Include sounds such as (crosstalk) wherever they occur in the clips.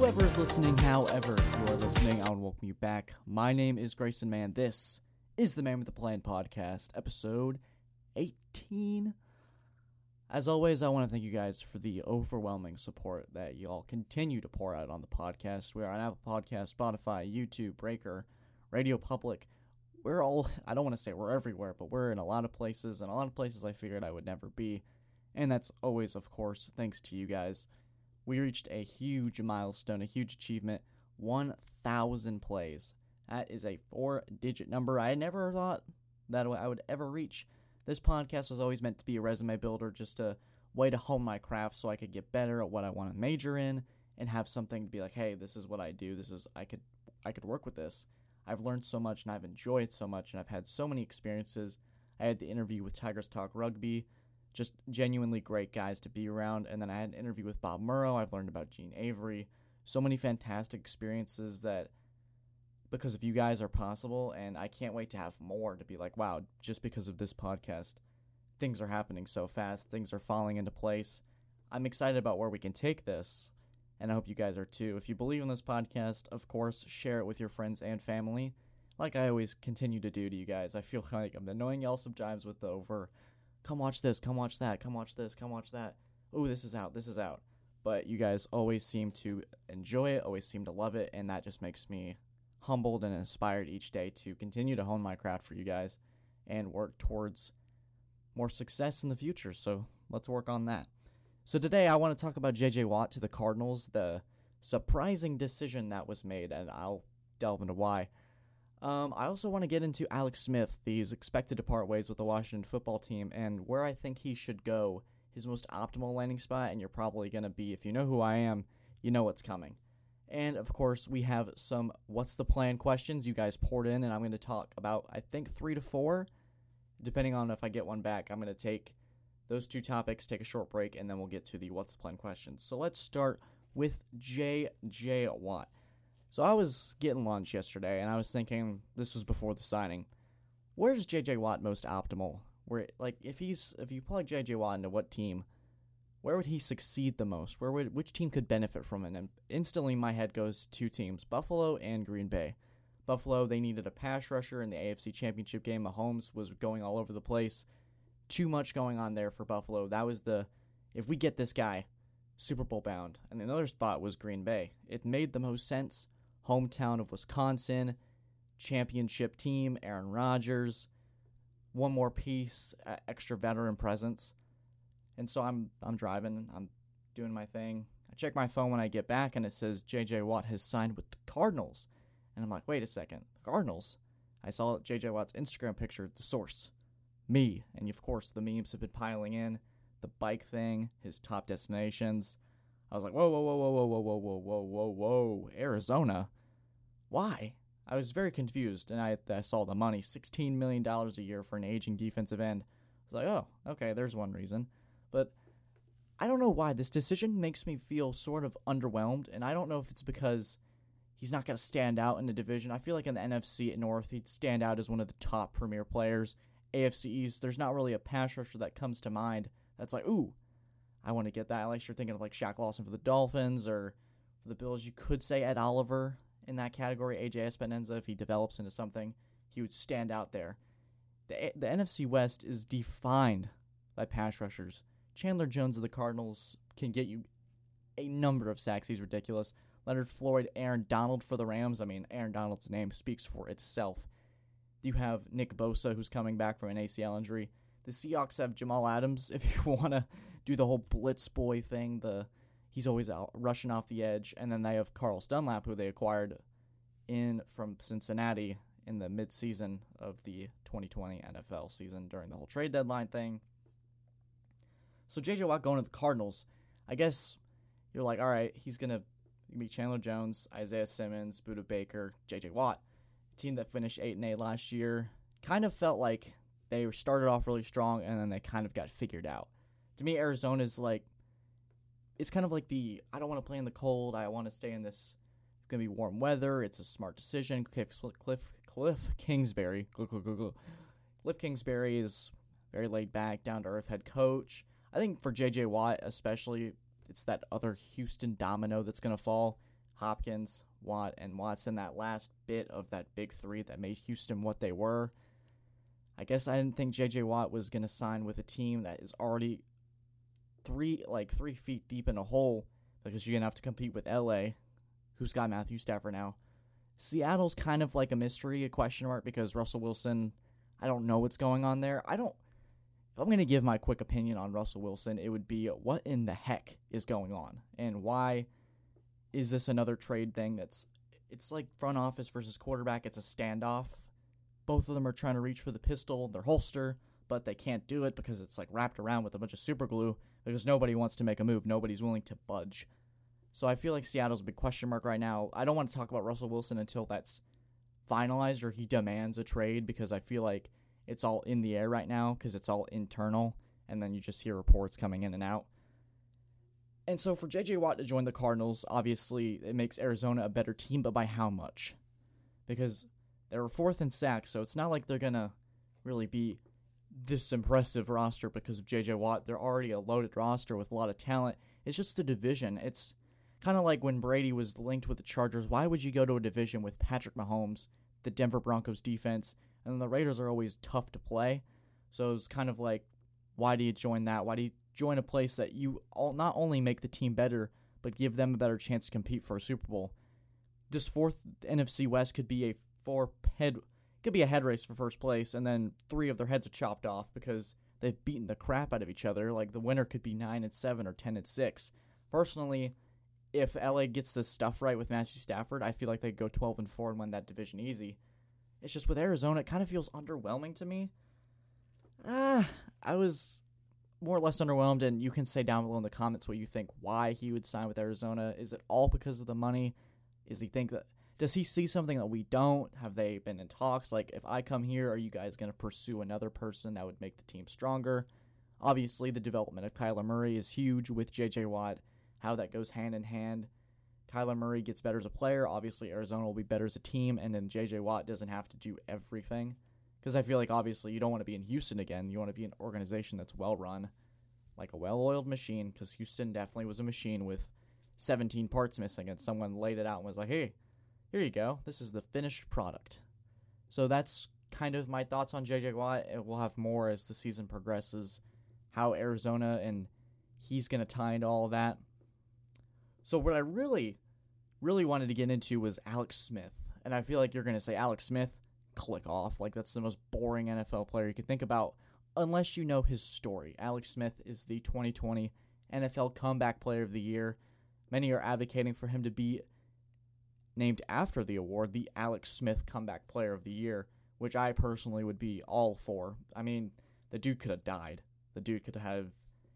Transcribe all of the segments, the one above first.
whoever is listening, however you are listening, I want to welcome you back. My name is Grayson Mann. This is the Man with the Plan podcast, episode 18. As always, I want to thank you guys for the overwhelming support that you all continue to pour out on the podcast. We are on Apple Podcast, Spotify, YouTube, Breaker, Radio Public. We're all, I don't want to say we're everywhere, but we're in a lot of places, and a lot of places I figured I would never be. And that's always, of course, thanks to you guys. We reached a huge milestone, a huge achievement 1,000 plays. That is a four digit number I never thought that I would ever reach. This podcast was always meant to be a resume builder, just a way to hone my craft so I could get better at what I want to major in and have something to be like, hey, this is what I do. This is I could I could work with this. I've learned so much and I've enjoyed so much and I've had so many experiences. I had the interview with Tigers Talk Rugby, just genuinely great guys to be around. And then I had an interview with Bob Murrow. I've learned about Gene Avery. So many fantastic experiences that because of you guys are possible and I can't wait to have more to be like, wow, just because of this podcast, things are happening so fast, things are falling into place. I'm excited about where we can take this, and I hope you guys are too. If you believe in this podcast, of course, share it with your friends and family, like I always continue to do to you guys. I feel (laughs) like I'm annoying y'all sometimes with the over, come watch this, come watch that, come watch this, come watch that. Oh, this is out, this is out. But you guys always seem to enjoy it, always seem to love it, and that just makes me humbled and inspired each day to continue to hone my craft for you guys and work towards more success in the future. So let's work on that. So today I want to talk about JJ Watt to the Cardinals, the surprising decision that was made, and I'll delve into why. Um, I also want to get into Alex Smith. He's expected to part ways with the Washington football team, and where I think he should go, his most optimal landing spot, and you're probably going to be, if you know who I am, you know what's coming. And of course, we have some what's the plan questions you guys poured in, and I'm going to talk about, I think, three to four, depending on if I get one back. I'm going to take those two topics, take a short break, and then we'll get to the what's the plan questions. So let's start with J.J. Watt. So I was getting lunch yesterday, and I was thinking, this was before the signing, where's J.J. Watt most optimal? Where, like, if he's, if you plug J.J. Watt into what team, where would he succeed the most? Where would which team could benefit from it? And instantly my head goes to two teams, Buffalo and Green Bay. Buffalo, they needed a pass rusher in the AFC Championship game. Mahomes was going all over the place. Too much going on there for Buffalo. That was the if we get this guy, Super Bowl bound. And another spot was Green Bay. It made the most sense. Hometown of Wisconsin, championship team, Aaron Rodgers, one more piece, extra veteran presence. And so I'm I'm driving, I'm doing my thing. I check my phone when I get back and it says JJ Watt has signed with the Cardinals. And I'm like, "Wait a second. The Cardinals?" I saw JJ Watt's Instagram picture, the source. Me. And of course, the memes have been piling in. The bike thing, his top destinations. I was like, whoa, whoa, whoa, whoa, whoa, whoa, whoa, whoa, whoa, whoa, Arizona? Why? I was very confused, and I, I saw the money $16 million a year for an aging defensive end. I was like, oh, okay, there's one reason. But I don't know why this decision makes me feel sort of underwhelmed, and I don't know if it's because he's not going to stand out in the division. I feel like in the NFC at North, he'd stand out as one of the top premier players. AFC East, there's not really a pass rusher that comes to mind that's like, ooh, I want to get that. Unless you're thinking of like Shaq Lawson for the Dolphins or for the Bills, you could say Ed Oliver in that category. AJ Epenesa, if he develops into something, he would stand out there. The, the NFC West is defined by pass rushers. Chandler Jones of the Cardinals can get you a number of sacks. He's ridiculous. Leonard Floyd, Aaron Donald for the Rams. I mean, Aaron Donald's name speaks for itself. You have Nick Bosa, who's coming back from an ACL injury. The Seahawks have Jamal Adams. (laughs) If you want to do the whole blitz boy thing, the he's always out rushing off the edge. And then they have Carlos Dunlap, who they acquired in from Cincinnati in the midseason of the 2020 NFL season during the whole trade deadline thing. So JJ Watt going to the Cardinals, I guess you're like, all right, he's gonna be Chandler Jones, Isaiah Simmons, Budda Baker, JJ Watt, team that finished eight and eight last year. Kind of felt like they started off really strong and then they kind of got figured out. To me, Arizona's like, it's kind of like the I don't want to play in the cold. I want to stay in this. It's gonna be warm weather. It's a smart decision. Cliff Cliff Cliff Kingsbury. (laughs) Cliff Kingsbury is very laid back, down to earth head coach. I think for JJ Watt, especially, it's that other Houston domino that's going to fall. Hopkins, Watt, and Watson, that last bit of that big three that made Houston what they were. I guess I didn't think JJ Watt was going to sign with a team that is already three like three feet deep in a hole because you're gonna have to compete with LA, who's got Matthew Stafford now. Seattle's kind of like a mystery, a question mark, because Russell Wilson, I don't know what's going on there. I don't. If I'm gonna give my quick opinion on Russell Wilson, it would be what in the heck is going on, and why is this another trade thing that's it's like front office versus quarterback. It's a standoff. Both of them are trying to reach for the pistol, their holster, but they can't do it because it's like wrapped around with a bunch of super glue because nobody wants to make a move. Nobody's willing to budge. So I feel like Seattle's a big question mark right now. I don't want to talk about Russell Wilson until that's finalized or he demands a trade because I feel like it's all in the air right now because it's all internal and then you just hear reports coming in and out. And so for JJ Watt to join the Cardinals, obviously it makes Arizona a better team, but by how much? Because they were fourth in sacks, so it's not like they're going to really be this impressive roster because of JJ Watt. They're already a loaded roster with a lot of talent. It's just a division. It's kind of like when Brady was linked with the Chargers. Why would you go to a division with Patrick Mahomes, the Denver Broncos defense, and the Raiders are always tough to play? So it's kind of like, why do you join that? Why do you join a place that you all not only make the team better, but give them a better chance to compete for a Super Bowl? This fourth NFC West could be a four head could be a head race for first place, and then three of their heads are chopped off because they've beaten the crap out of each other. Like the winner could be nine and seven or ten and six. Personally, if LA gets this stuff right with Matthew Stafford, I feel like they go twelve and four and win that division easy. It's just with Arizona, it kind of feels underwhelming to me. Ah, I was more or less underwhelmed, and you can say down below in the comments what you think why he would sign with Arizona. Is it all because of the money? Is he think that does he see something that we don't? Have they been in talks? Like, if I come here, are you guys going to pursue another person that would make the team stronger? Obviously, the development of Kyler Murray is huge with J.J. Watt, how that goes hand in hand. Kyler Murray gets better as a player. Obviously, Arizona will be better as a team, and then J.J. Watt doesn't have to do everything. Because I feel like, obviously, you don't want to be in Houston again. You want to be an organization that's well run, like a well oiled machine, because Houston definitely was a machine with 17 parts missing, and someone laid it out and was like, hey, here you go. This is the finished product. So that's kind of my thoughts on JJ Watt. We'll have more as the season progresses, how Arizona and he's going to tie into all that. So, what I really, really wanted to get into was Alex Smith. And I feel like you're going to say, Alex Smith, click off. Like, that's the most boring NFL player you could think about unless you know his story. Alex Smith is the 2020 NFL Comeback Player of the Year. Many are advocating for him to be named after the award, the Alex Smith Comeback Player of the Year, which I personally would be all for. I mean, the dude could have died. The dude could have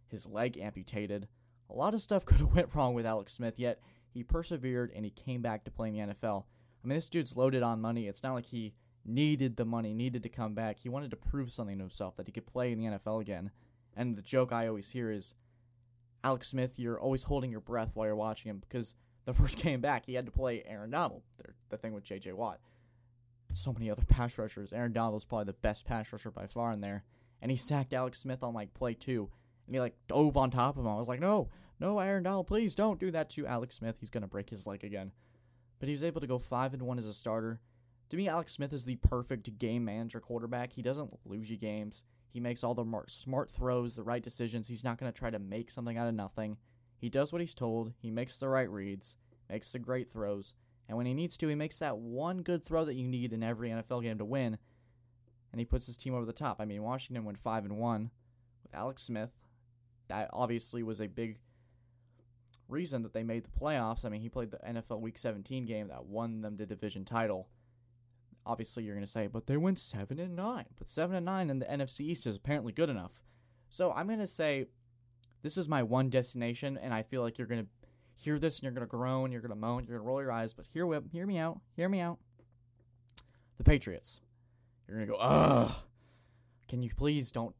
his leg amputated. A lot of stuff (laughs) could have went wrong with Alex Smith, yet he persevered and he came back to play in the NFL. I mean, this dude's loaded on money. It's not like he needed the money, needed to come back. He wanted to prove something to himself that he could play in the NFL again. And the joke I always hear is, Alex Smith, you're always holding your breath while you're watching him because the first (laughs) game back, he had to play Aaron Donald. The thing with J.J. Watt. So many other pass rushers. Aaron Donald is probably the best pass rusher by far in there. And he sacked Alex Smith on like play two. And he like dove on top of him. I was like, no, no, Aaron Donald, please don't do that to Alex Smith. He's gonna break his leg again. But he was able to go five and one as a starter. To me, Alex Smith is the perfect game manager quarterback. He doesn't lose you games. He makes all the smart throws, the right decisions. He's not going to try to make something out of nothing. He does what he's told, he makes the right reads, makes the great throws, and when he needs to, he makes that one good throw that you need in every NFL game to win, and he puts his team over the top. I mean, Washington went 5 and 1 with Alex Smith. That obviously was a big reason that they made the playoffs. I mean, he played the NFL Week 17 game that won them the division title. Obviously, you're going to say, but they went 7 and 9. But 7 and 9 in the NFC East is apparently good enough. So I'm going to say this is my one destination, and I feel like you're to hear this and you're to groan, you're to moan, you're to roll your eyes, but hear, hear me out, hear me out. The Patriots. You're to go, ugh. Can you please don't,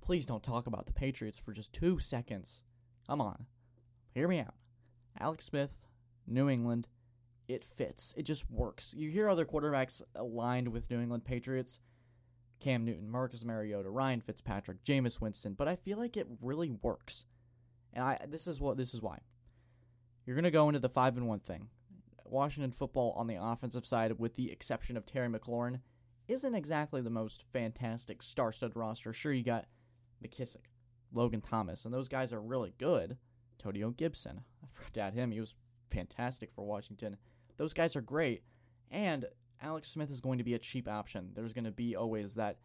please don't talk about the Patriots for just two seconds? Come on. Hear me out. Alex Smith, New England, it fits. It just works. You hear other quarterbacks aligned with New England Patriots. Cam Newton, Marcus Mariota, Ryan Fitzpatrick, Jameis Winston, but I feel like it really works. And I this is what this is why. You're gonna go into the five and one thing. Washington football on the offensive side, with the exception of Terry McLaurin, isn't exactly the most fantastic star studded roster. Sure, you got McKissic, Logan Thomas, and those guys are really good. Tonio Gibson, I forgot to add him. He was fantastic for Washington. Those guys are great. And Alex Smith is going to be a cheap option. There's going to be always that.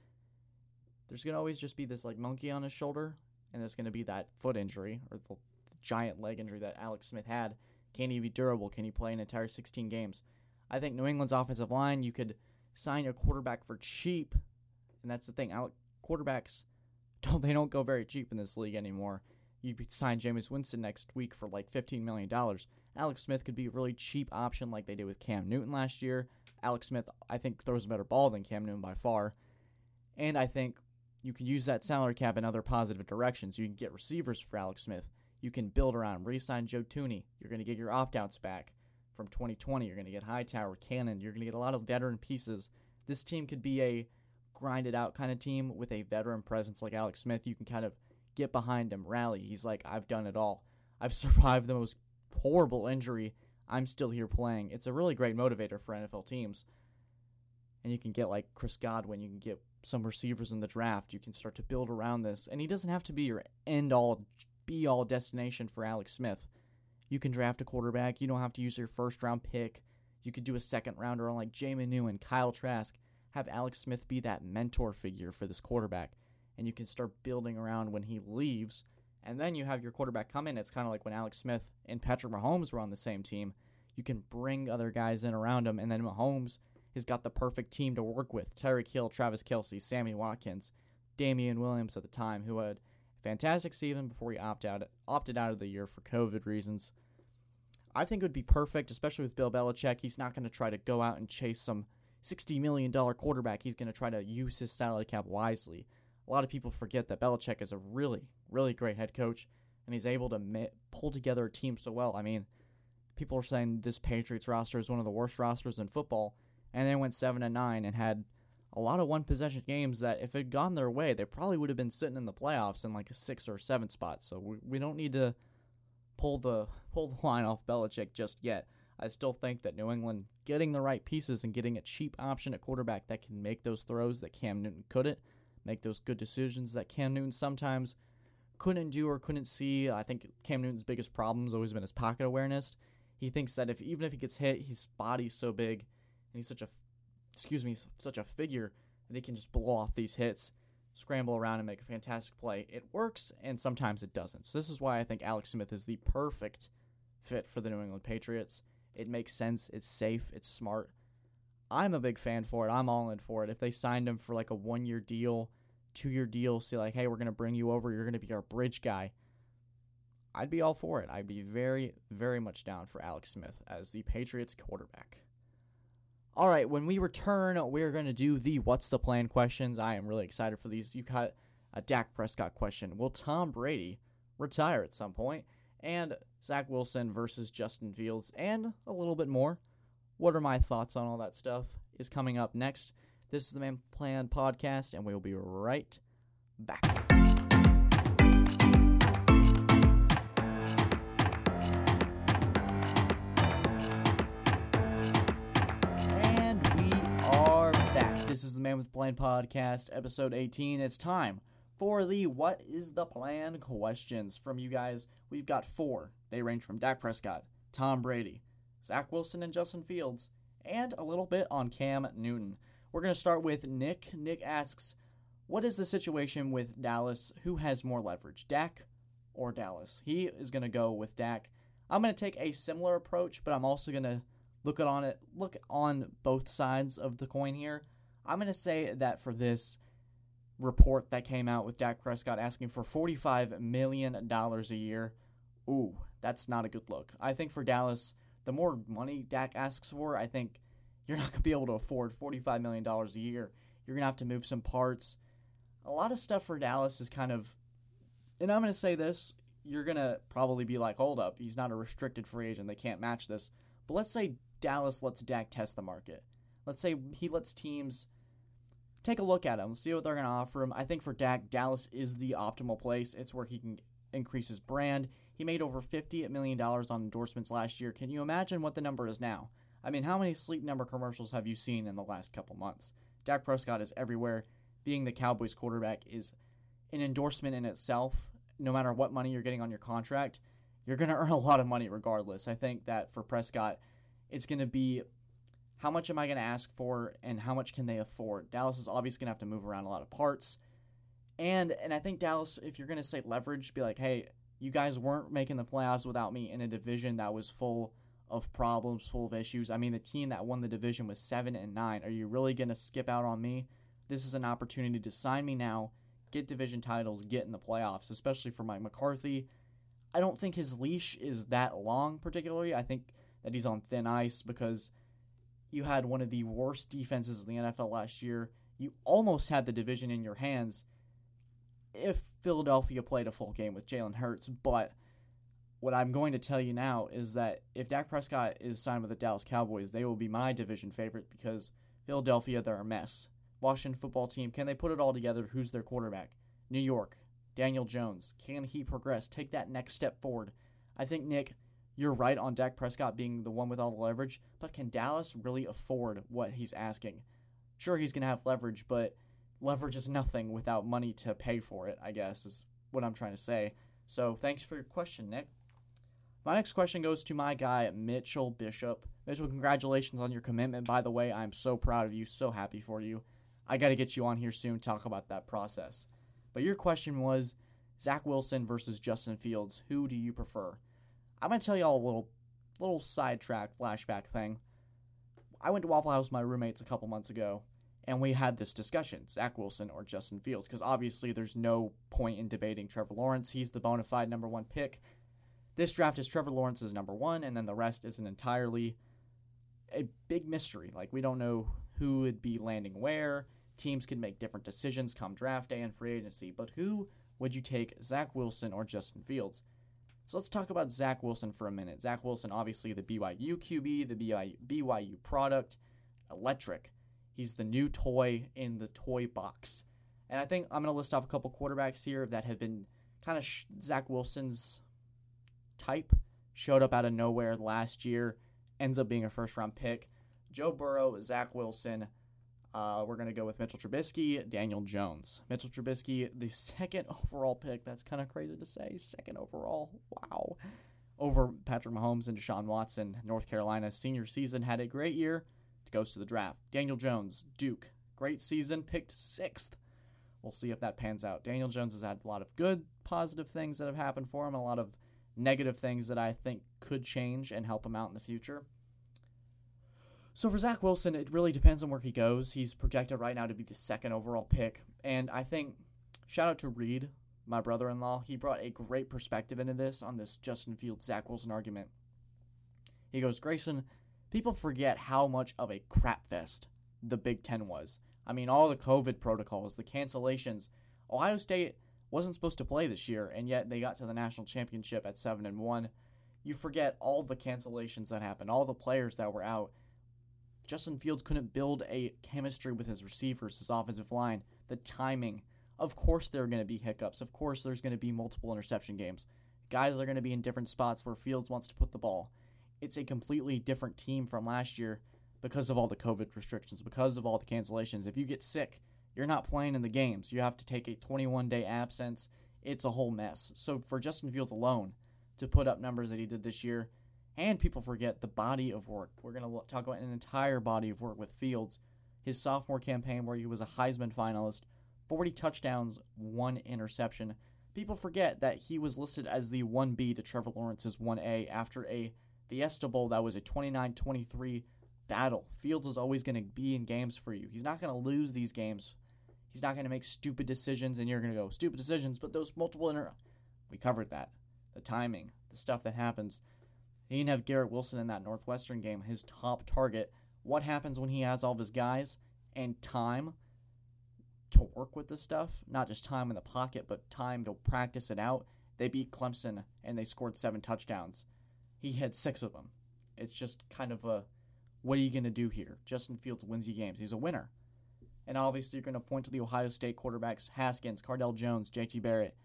There's going to always just be this like monkey on his shoulder, and there's going to be that foot injury or the, the giant leg injury that Alex Smith had. Can he be durable? Can he play an entire 16 games? I think New England's offensive line, you could sign a quarterback for cheap, and that's the thing. Alex, quarterbacks (laughs) don't they don't go very cheap in this league anymore. You could sign Jameis Winston next week for like $15 million. Alex Smith could be a really cheap option like they did with Cam Newton last year. Alex Smith, I think, throws a better ball than Cam Newton by far. And I think you can use that salary cap in other positive directions. You can get receivers for Alex Smith. You can build around, re sign Joe Thuney. You're going to get your opt outs back from 2020. You're going to get Hightower, Cannon. You're going to get a lot of veteran pieces. This team could be a grinded out kind of team with a veteran presence like Alex Smith. You can kind of get behind him, rally. He's like, I've done it all. I've (laughs) survived the most horrible injury. I'm still here playing. It's a really great motivator for NFL teams. And you can get like Chris Godwin, you can get some receivers in the draft. You can start to build around this. And he doesn't have to be your end all, be all destination for Alex Smith. You can draft a quarterback. You don't have to use your first round pick. You could do a second rounder on like Jamie Newman, Kyle Trask. Have Alex Smith be that mentor figure for this quarterback and you can start building around when he leaves. And then you have your quarterback come in. It's kind of like when Alex Smith and Patrick Mahomes were on the same team. You can bring other guys in around him, and then Mahomes has got the perfect team to work with. Tyreek Hill, Travis Kelce, Sammy Watkins, Damien Williams at the time, who had a fantastic season before he opted out, opted out of the year for COVID reasons. I think it would be perfect, especially with Bill Belichick. He's not going to try to go out and chase some $60 million quarterback. He's going to try to use his salary cap wisely a lot of people forget that Belichick is a really, really great head coach, and he's able to pull together a team so well. I mean, people are saying this Patriots roster is one of the worst rosters in football, and they went seven and nine and had a lot of one possession games that if it had gone their way, they probably would have been sitting in the playoffs in like a six or seven spot. So we, we don't need to pull the pull the line off Belichick just yet. I still think that New England getting the right pieces and getting a cheap option at quarterback that can make those throws that Cam Newton couldn't make those good decisions that Cam Newton sometimes couldn't do or couldn't see. I think Cam Newton's biggest problem has always been his pocket awareness. He thinks that if even if he gets hit, his body's so big and he's such a excuse me, such a figure that he can just blow off these hits, scramble around and make a fantastic play. It works and sometimes it doesn't. So this is why I think Alex Smith is the perfect fit for the New England Patriots. It makes sense, it's safe, it's smart. I'm a big fan for it. I'm all in for it. If they signed him for like a one year deal, two year deal, say like, hey, we're gonna bring you over, you're gonna be our bridge guy. I'd be all for it. I'd be very, very much down for Alex Smith as the Patriots quarterback. All right, when we return, we're going to do the what's the plan questions. I am really excited for these. You got a Dak Prescott question. Will Tom Brady retire at some point? And Zach Wilson versus Justin Fields, and a little bit more. What are my thoughts on all that stuff is coming up next. This is the Man Plan podcast, and we will be right back. And we are back. This is the Man with Plan podcast, episode 18. It's time for the What is the Plan questions from you guys. We've got four. They range from Dak Prescott, Tom Brady, Zach Wilson and Justin Fields, and a little bit on Cam Newton. We're going to start with Nick. Nick asks, What is the situation with Dallas? Who has more leverage, Dak or Dallas? He is going to go with Dak. I'm going to take a similar approach, but I'm also going to look at on it look on both sides of the coin here. I'm going to say that for this report that came out with Dak Prescott asking for $45 million a year, ooh, that's not a good look. I think for Dallas, the more money Dak asks for, I think you're not going to be able to afford $45 million a year. You're going to have to move some parts. A lot of stuff for Dallas is kind of, and I'm going to say this, you're going to probably be like, hold up, he's not a restricted free agent. They can't match this. But let's say Dallas lets Dak test the market. Let's say he lets teams take a look at him, see what they're going to offer him. I think for Dak, Dallas is the optimal place. It's where he can increase his brand. He made over $50 million on endorsements last year. Can you imagine what the number is now? I mean, how many Sleep Number commercials have you seen in the last couple months? Dak Prescott is everywhere. Being the Cowboys quarterback is an endorsement in itself. No matter what money you're getting on your contract, you're going (laughs) to earn a lot of money regardless. I think that for Prescott, it's going to be how much am I going to ask for and how much can they afford? Dallas is obviously going to have to move around a lot of parts. And and I think Dallas if you're going to say leverage, be like, "Hey, you guys weren't making the playoffs without me in a division that was full of problems, full of issues. I mean, the team that won the division was 7 and 9. Are you really going to skip out on me? This is an opportunity to sign me now, get division titles, get in the playoffs, especially for Mike McCarthy. I don't think his leash is that long, particularly. I think that he's on thin ice because you had one of the worst defenses in the NFL last year. You almost had the division in your hands if Philadelphia played a full game with Jalen Hurts. But what I'm going to tell you now is that if Dak Prescott is signed with the Dallas Cowboys, they will be my division favorite because Philadelphia, they're a mess. Washington football team, can they put it all together? Who's their quarterback? New York, Daniel Jones. Can he progress? Take that next step forward. I think, Nick, you're right on Dak Prescott being the one with all the leverage, but can Dallas really afford what he's asking? Sure, he's going to have leverage, but leverage is nothing without money to pay for it, I guess, is what I'm trying to say. So thanks for your question, Nick. My next question goes to my guy, Mitchell Bishop. Mitchell, congratulations on your commitment. By the way, I'm so proud of you, so happy for you. I got to get you on here soon, talk about that process. But your question was Zach Wilson versus Justin Fields. Who do you prefer? I'm going to tell y'all a little, little sidetrack flashback thing. I went to Waffle House with my roommates a couple months ago, and we had this discussion Zach Wilson or Justin Fields, because obviously there's no point in debating Trevor Lawrence. He's the bona fide number one pick. This draft is Trevor Lawrence's number one, and then the rest is an entirely a big mystery. Like, we don't know who would be landing where. Teams could make different decisions come draft day and free agency, but who would you take, Zach Wilson or Justin Fields? So let's talk about Zach Wilson for a minute. Zach Wilson, obviously the BYU QB, the BYU product, electric. He's the new toy in the toy box. And I think I'm going to list off a couple quarterbacks here that have been kind of Zach Wilson's type. Showed up out of nowhere last year, ends up being a first round pick. Joe Burrow, Zach Wilson. Uh, we're going to go with Mitchell Trubisky, Daniel Jones. Mitchell Trubisky, the second (laughs) overall pick. That's kind of crazy to say. Second overall. Wow. Over Patrick Mahomes and Deshaun Watson. North Carolina senior season had a great year goes to the draft. Daniel Jones, Duke, great season, picked sixth. We'll see if that pans out. Daniel Jones has had a lot of good, positive things that have happened for him, a lot of negative things that I think could change and help him out in the future. So for Zach Wilson, it really depends on where he goes. He's projected right now to be the second overall pick. And I think, shout out to Reed, my brother in law. He brought a great perspective into this on this Justin Fields Zach Wilson argument. He goes, Grayson, people forget how much of a crap fest the Big Ten was. I mean, all the COVID protocols, the cancellations. Ohio State wasn't supposed to play this year, and yet they got to the national championship at seven and one. You forget all the cancellations that happened, all the players that were out. Justin Fields couldn't build a chemistry with his receivers, his offensive line, the timing. Of course, there are going to be hiccups. Of course, there's going to be multiple interception games. Guys are going to be in different spots where Fields wants to put the ball it's a completely different team from last year because of all the COVID restrictions, because of all the cancellations. If you get sick, you're not playing in the games. You have to take a 21 day absence. It's a whole mess. So for Justin Fields alone to put up numbers that he did this year, and people forget the body of work. We're going to talk about an entire body of work with Fields. His sophomore campaign, where he was a Heisman finalist, 40 touchdowns, one interception. People forget that he was listed as the 1B to Trevor Lawrence's 1A after a Fiesta Bowl, that was a 29 23 battle. Fields is always going to be in games for you. He's not going to lose these games. He's not going to make stupid decisions, and you're going to go, stupid decisions, but those multiple inter. We covered that. The timing, the stuff that happens. He didn't have Garrett Wilson in that Northwestern game, his top target. What happens when he has all of his guys and time to work with this stuff? Not just time in the pocket, but time to practice it out. They beat Clemson and they scored seven touchdowns. He had six of them. It's just kind of a what are you going to do here? Justin Fields wins you games. He's a winner. And obviously, you're going to point to the Ohio State quarterbacks Haskins, Cardale Jones, JT Barrett.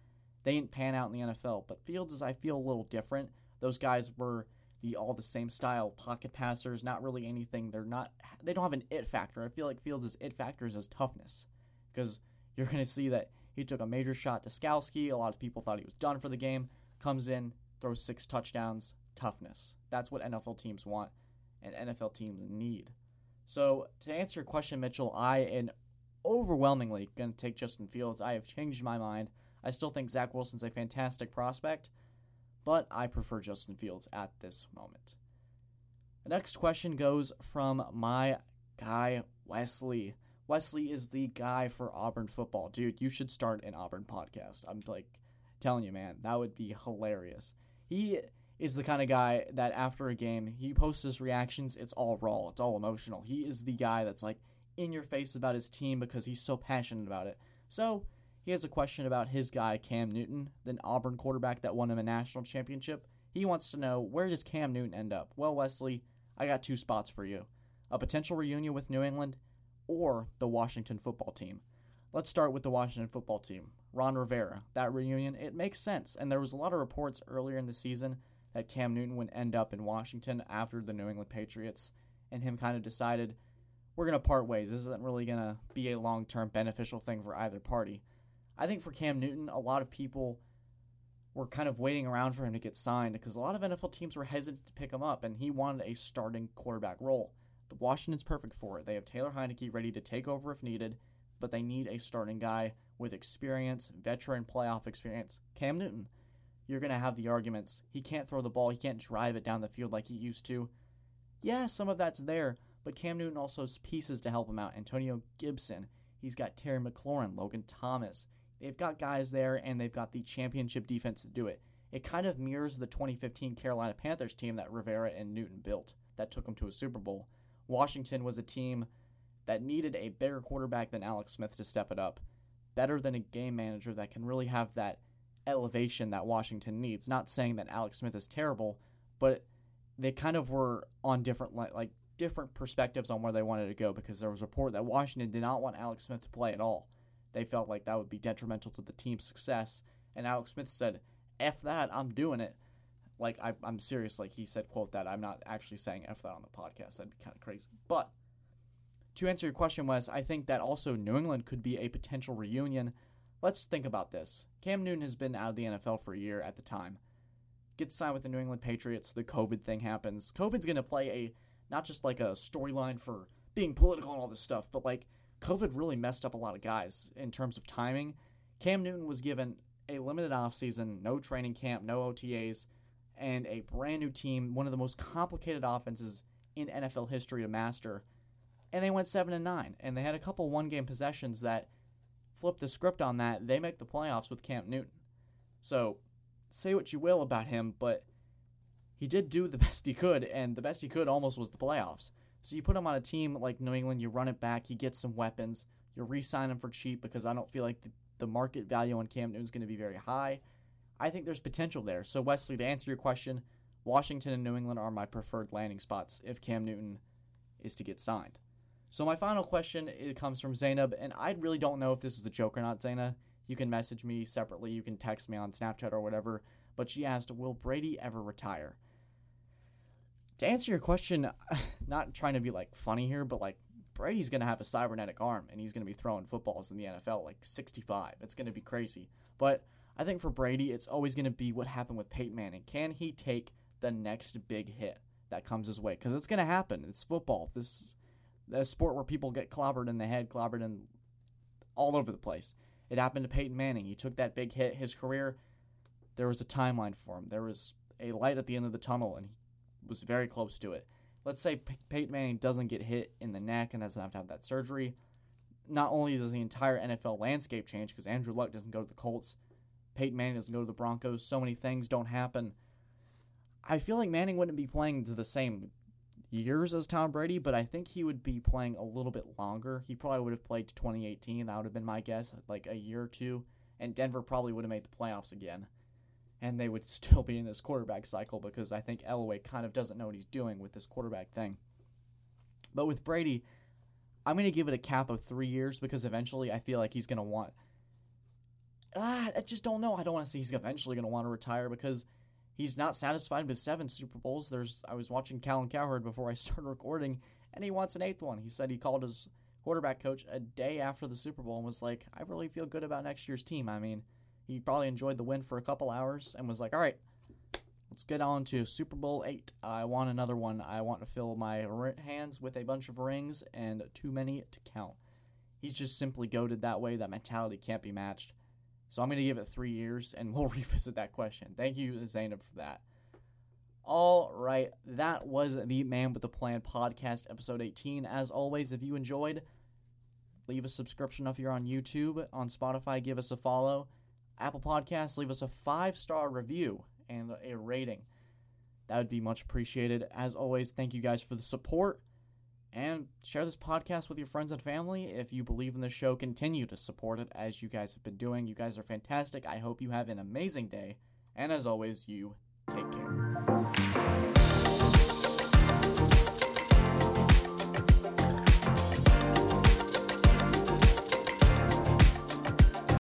they didn't pan out in the NFL. But Fields is, I feel, a little different. Those guys were the all the same style pocket passers, not really anything. They're not. They don't have an it factor. I feel like Fields' it factor is his toughness, because you're gonna see that he took a major shot to Skalski. A lot of people thought he was done for the game. Comes in, throws six touchdowns. Toughness. That's what NFL teams want, and NFL teams need. So to answer your question, Mitchell, I am overwhelmingly gonna take Justin Fields. I have changed my mind. I still think Zach Wilson's a fantastic prospect, but I prefer Justin Fields at this moment. The next question goes from my guy, Wesley. Wesley is the guy for Auburn football. Dude, you should start an Auburn podcast. I'm like telling you, man, that would be hilarious. He is the kind of guy that after a game, he posts his reactions. It's all raw, it's all emotional. He is the guy that's like in your face about his team because he's so passionate about it. So, he has a question about his guy, Cam Newton, the Auburn quarterback that won him a national championship. He wants to know where does Cam Newton end up? Well, Wesley, I got two spots for you a potential reunion with New England or the Washington football team. Let's start with the Washington football team. Ron Rivera, that reunion, it makes sense. And there was a lot of reports earlier in the season that Cam Newton would end up in Washington after the New England Patriots, and him kind of decided, we're going to part ways. This isn't really going to be a long term beneficial thing for either party. I think for Cam Newton, a lot of people were kind of waiting around for him to get signed because a lot of NFL teams were hesitant to pick him up, and he wanted a starting quarterback role. The Washington's perfect for it. They have Taylor Heinicke ready to take over if needed, but they need a starting guy with experience, veteran playoff experience. Cam Newton, you're going to have the arguments. He can't throw the ball, he can't drive it down the field like he used to. Yeah, some of that's there, but Cam Newton also has pieces to help him out. Antonio Gibson, he's got Terry McLaurin, Logan Thomas. They've got guys there, and they've got the championship defense to do it. It kind of mirrors the 2015 Carolina Panthers team that Rivera and Newton built that took them to a Super Bowl. Washington was a team that needed a bigger quarterback than Alex Smith to step it up, better than a game manager that can really have that elevation that Washington needs. Not saying that Alex Smith is terrible, but they kind of were on different like different perspectives on where they wanted to go because there was a report that Washington did not want Alex Smith to play at all. They felt like that would be detrimental to the team's success, and Alex Smith said, "F that, I'm doing it." Like I, I'm serious. Like he said, "quote that." I'm not actually saying "f that" on the podcast. That'd be kind of crazy. But to answer your question, Wes, I think that also New England could be a potential reunion. Let's think about this. Cam Newton has been out of the NFL for a year at the time. Gets signed with the New England Patriots. The COVID thing happens. COVID's going to play a not just like a storyline for being political and all this stuff, but like COVID really messed up a lot of guys in terms of timing. Cam Newton was given a limited offseason, no training camp, no OTAs, and a brand new team, one of the most complicated offenses in NFL history to master and they went seven and nine, and they had a couple one game possessions that flipped the script on that. They make the playoffs with Cam Newton. So say what you will about him, but he did do the (laughs) best he could, and the best he could almost was the playoffs. So you put him on a team like New England, you run it back, he gets some weapons, you re-sign him for cheap because I don't feel like the, the market value on Cam Newton's going to be very high. I think there's potential there. So Wesley, to answer your question, Washington and New England are my preferred landing spots if Cam Newton is to get signed. So my final question it comes from Zainab, and I really don't know if this is a joke or not, Zainab. You can message me separately, you can text me on Snapchat or whatever. But she asked, Will Brady ever retire? To answer your question, (laughs) not trying to be like funny here, but like Brady's gonna have a cybernetic arm and he's gonna be throwing footballs in the NFL like 65. It's gonna be crazy. But I think for Brady, it's always gonna be what happened with Peyton Manning. Can he take the next big hit that comes his way? Because it's gonna happen. It's football. This a sport where people get clobbered in the head, clobbered in all over the place. It happened to Peyton Manning. He took that big hit. His career, there was a timeline for him. There was a light at the end of the tunnel, and he was very close to it. Let's say Peyton Manning doesn't get hit in the neck and doesn't have to have that surgery. Not only does the entire NFL landscape change because Andrew Luck doesn't go to the Colts, Peyton Manning doesn't go to the Broncos, so many things don't happen. I feel like Manning wouldn't be playing to the same years as Tom Brady, but I think he would be playing a little bit longer. He probably would have played to 2018. That would have been my guess, like a year or two. And Denver probably would have made the playoffs again. And they would (laughs) still be in this quarterback cycle because I think Elway kind of doesn't know what he's doing with this quarterback thing. But with Brady, I'm going to give it a cap of three years because eventually I feel like he's going to want. ah, I just don't know. I don't want to see he's eventually going to want to retire because he's not satisfied with seven Super Bowls. There's I was watching Colin Cowherd before I (laughs) started recording, and he wants an eighth one. He said he called his quarterback coach a day after the Super Bowl and was like, I really feel good about next year's team. I mean, he probably enjoyed the win for a couple hours and was like, all right, let's get on to Super Bowl eight. I want another one. I want to fill my hands with a bunch of rings and too many to count. He's just simply goaded that way. That mentality can't be matched. So I'm going to give it three years and (laughs) we'll revisit that question. Thank you, Zainab, for that. All right, that was the Man with the Plan podcast, episode 18. As always, if you enjoyed, leave a subscription if you're on YouTube. On Spotify, give us a follow. Apple Podcasts, leave us a five star review and a rating. That would be much appreciated. As always, thank you guys for the support. And share this podcast with your friends and family. If you believe in the show, continue to support it as you guys have been doing. You guys are fantastic. I hope you have an amazing day. And as always, you take care.